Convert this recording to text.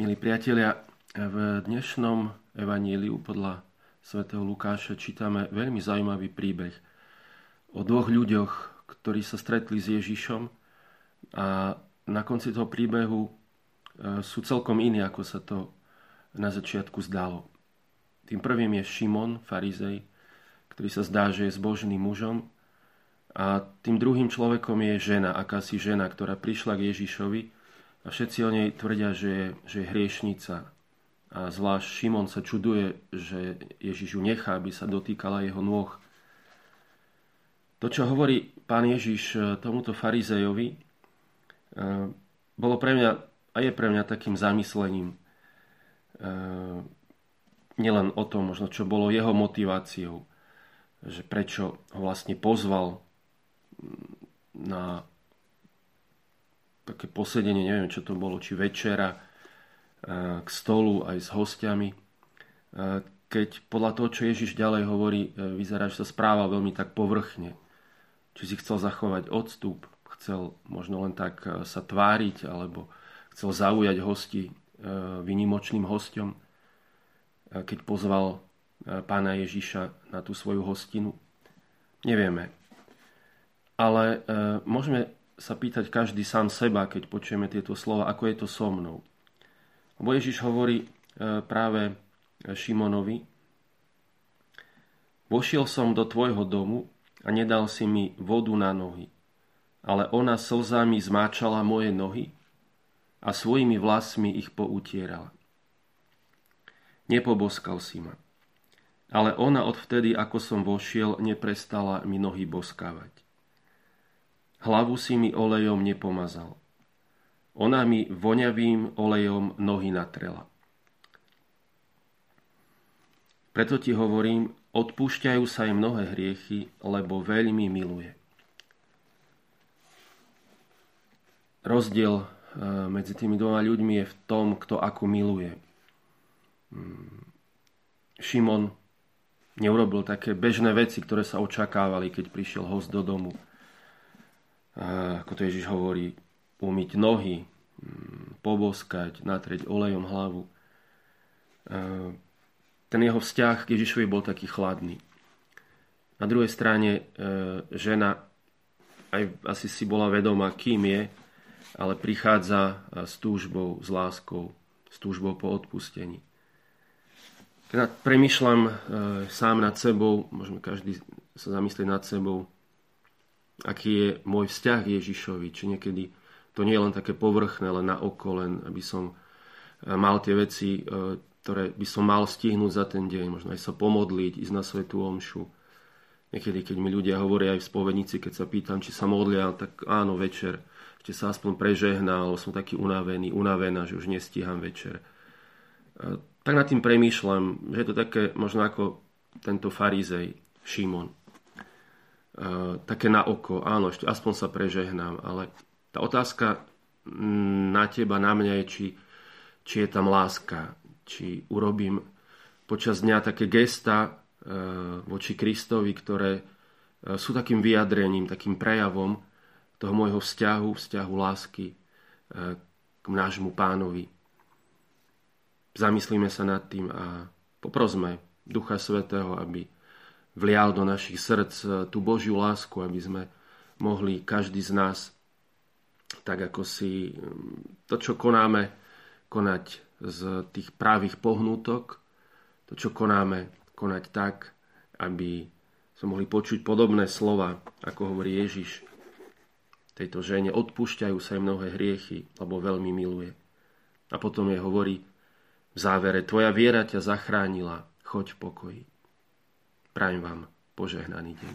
Milí priatelia, v dnešnom evaníliu podľa svätého Lukáša čítame veľmi zaujímavý príbeh o dvoch ľuďoch, ktorí sa stretli s Ježišom a na konci toho príbehu e, sú celkom iní, ako sa to na začiatku zdalo. Tým prvým je Šimon, farizej, ktorý sa zdá, že je zbožným mužom a tým druhým človekom je žena, akási žena, ktorá prišla k Ježišovi a všetci o nej tvrdia, že je, že je hriešnica. A zvlášť Šimon sa čuduje, že Ježiš ju nechá, aby sa dotýkala jeho nôh. To, čo hovorí pán Ježiš e, tomuto farizejovi, e, bolo pre mňa a je pre mňa takým zamyslením. E, nielen o tom, možno čo bolo jeho motiváciou, že prečo ho vlastne pozval na také posedenie, neviem čo to bolo, či večera k stolu aj s hostiami. Keď podľa toho, čo Ježiš ďalej hovorí, e, vyzerá, že sa správa veľmi tak povrchne. Či si chcel zachovať odstup, chcel možno len tak e, sa tváriť, alebo chcel zaujať hosti e, vynimočným hostom, keď pozval pána Ježiša na tú svoju hostinu. Nevieme. Ale môžeme sa pýtať každý sám seba, keď počujeme tieto slova, ako je to so mnou. Lebo Ježiš hovorí e, práve Šimonovi, vošiel som do tvojho domu a nedal si mi vodu na nohy, ale ona slzami zmáčala moje nohy a svojimi vlasmi ich poutierala. Nepoboskal si ma, ale ona odvtedy, ako som vošiel, neprestala mi nohy boskávať. Hlavu si mi olejom nepomazal. Ona mi voňavým olejom nohy natrela. Preto ti hovorím, odpúšťajú sa im mnohé hriechy, lebo veľmi miluje. Rozdiel e, medzi tými dvoma ľuďmi je v tom, kto ako miluje. Mm, Šimon neurobil také bežné veci, ktoré sa očakávali, keď prišiel host do domu ako to Ježiš hovorí, umyť nohy, mm, poboskať, natrieť olejom hlavu. Ten jeho vzťah k Ježišovi bol taký chladný. Na druhej strane e, žena aj asi si bola vedomá, kým je, ale prichádza e, s túžbou, s láskou, s túžbou po odpustení. Keď premyšľam e, sám nad sebou, môžeme každý sa zamyslieť nad sebou, aký je môj vzťah k Ježišovi, či niekedy to nie je len také povrchné, len na oko, len aby som e, mal tie veci, e, ktoré by som mal stihnúť za ten deň, možno aj sa pomodliť, ísť na svetú omšu. Niekedy, keď mi ľudia hovoria aj v spovednici, keď sa pýtam, či sa modlia, tak áno, večer, ešte sa aspoň prežehnal, alebo som taký unavený, unavená, že už nestíham večer. E, tak nad tým premýšľam, že je to také možno ako tento farizej Šimon také na oko, áno, ešte aspoň sa prežehnám, ale tá otázka na teba, na mňa je, či, či je tam láska, či urobím počas dňa také gesta voči Kristovi, ktoré sú takým vyjadrením, takým prejavom toho môjho vzťahu, vzťahu lásky k nášmu pánovi. Zamyslíme sa nad tým a poprosme Ducha Svetého, aby vlial do našich srdc eh, tú Božiu lásku, aby sme mohli každý z nás, tak ako si mm, to, čo konáme, konať z tých právých pohnútok, to, čo konáme, konať tak, aby sme mohli počuť podobné slova, ako hovorí Ježiš tejto žene. Odpúšťajú sa im mnohé hriechy, lebo veľmi miluje. A potom je hovorí v závere, tvoja viera ťa zachránila, choď v pokoji. Prajem vám požehnaný deň.